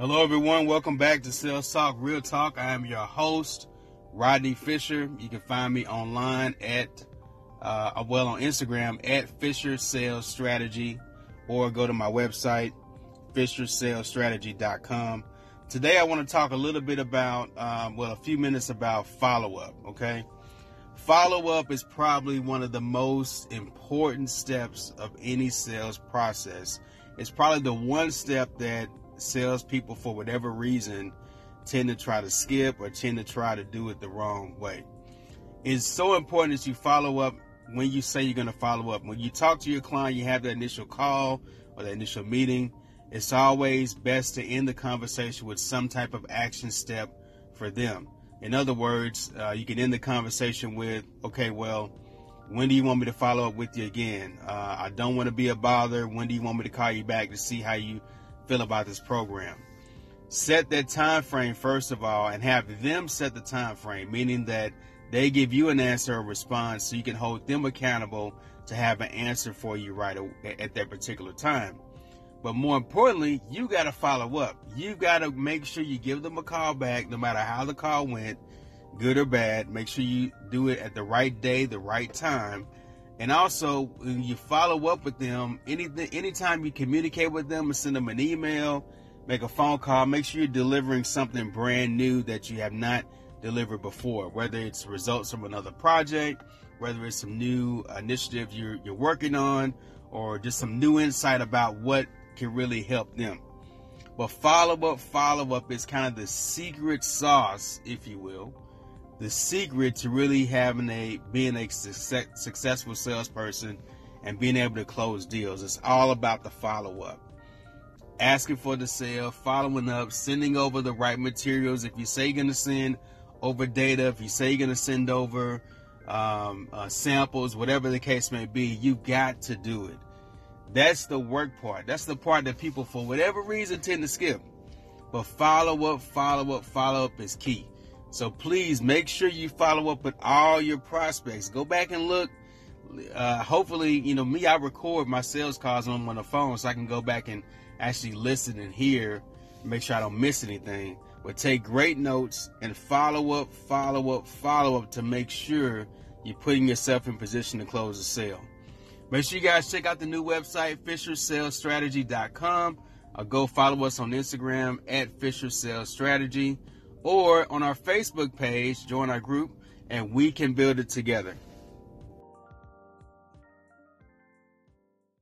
Hello, everyone. Welcome back to Sales Talk Real Talk. I am your host, Rodney Fisher. You can find me online at, uh, well, on Instagram at Fisher Sales Strategy, or go to my website, FisherSalesStrategy.com. Today, I want to talk a little bit about, um, well, a few minutes about follow up. Okay, follow up is probably one of the most important steps of any sales process. It's probably the one step that salespeople, for whatever reason, tend to try to skip or tend to try to do it the wrong way. It's so important that you follow up when you say you're going to follow up. When you talk to your client, you have that initial call or the initial meeting. It's always best to end the conversation with some type of action step for them. In other words, uh, you can end the conversation with, okay, well, when do you want me to follow up with you again? Uh, I don't want to be a bother. When do you want me to call you back to see how you feel about this program. Set that time frame first of all and have them set the time frame, meaning that they give you an answer or response so you can hold them accountable to have an answer for you right at that particular time. But more importantly, you got to follow up. You've got to make sure you give them a call back no matter how the call went, good or bad. Make sure you do it at the right day, the right time and also, when you follow up with them, anything, anytime you communicate with them, or send them an email, make a phone call, make sure you're delivering something brand new that you have not delivered before. Whether it's results from another project, whether it's some new initiative you're, you're working on, or just some new insight about what can really help them. But follow up, follow up is kind of the secret sauce, if you will, the secret to really having a being a success, successful salesperson and being able to close deals. It's all about the follow up. Asking for the sale, following up, sending over the right materials. If you say you're going to send over data, if you say you're going to send over um, uh, samples, whatever the case may be, you got to do it. That's the work part. That's the part that people, for whatever reason, tend to skip. But follow up, follow up, follow up is key. So please make sure you follow up with all your prospects. Go back and look. Uh, hopefully, you know, me, I record my sales calls on, on the phone so I can go back and actually listen and hear, make sure I don't miss anything. But take great notes and follow up, follow up, follow up to make sure you're putting yourself in position to close a sale. Make sure you guys check out the new website, FisherSalesStrategy.com. Or go follow us on Instagram at Fisher Sales Strategy or on our Facebook page, join our group, and we can build it together.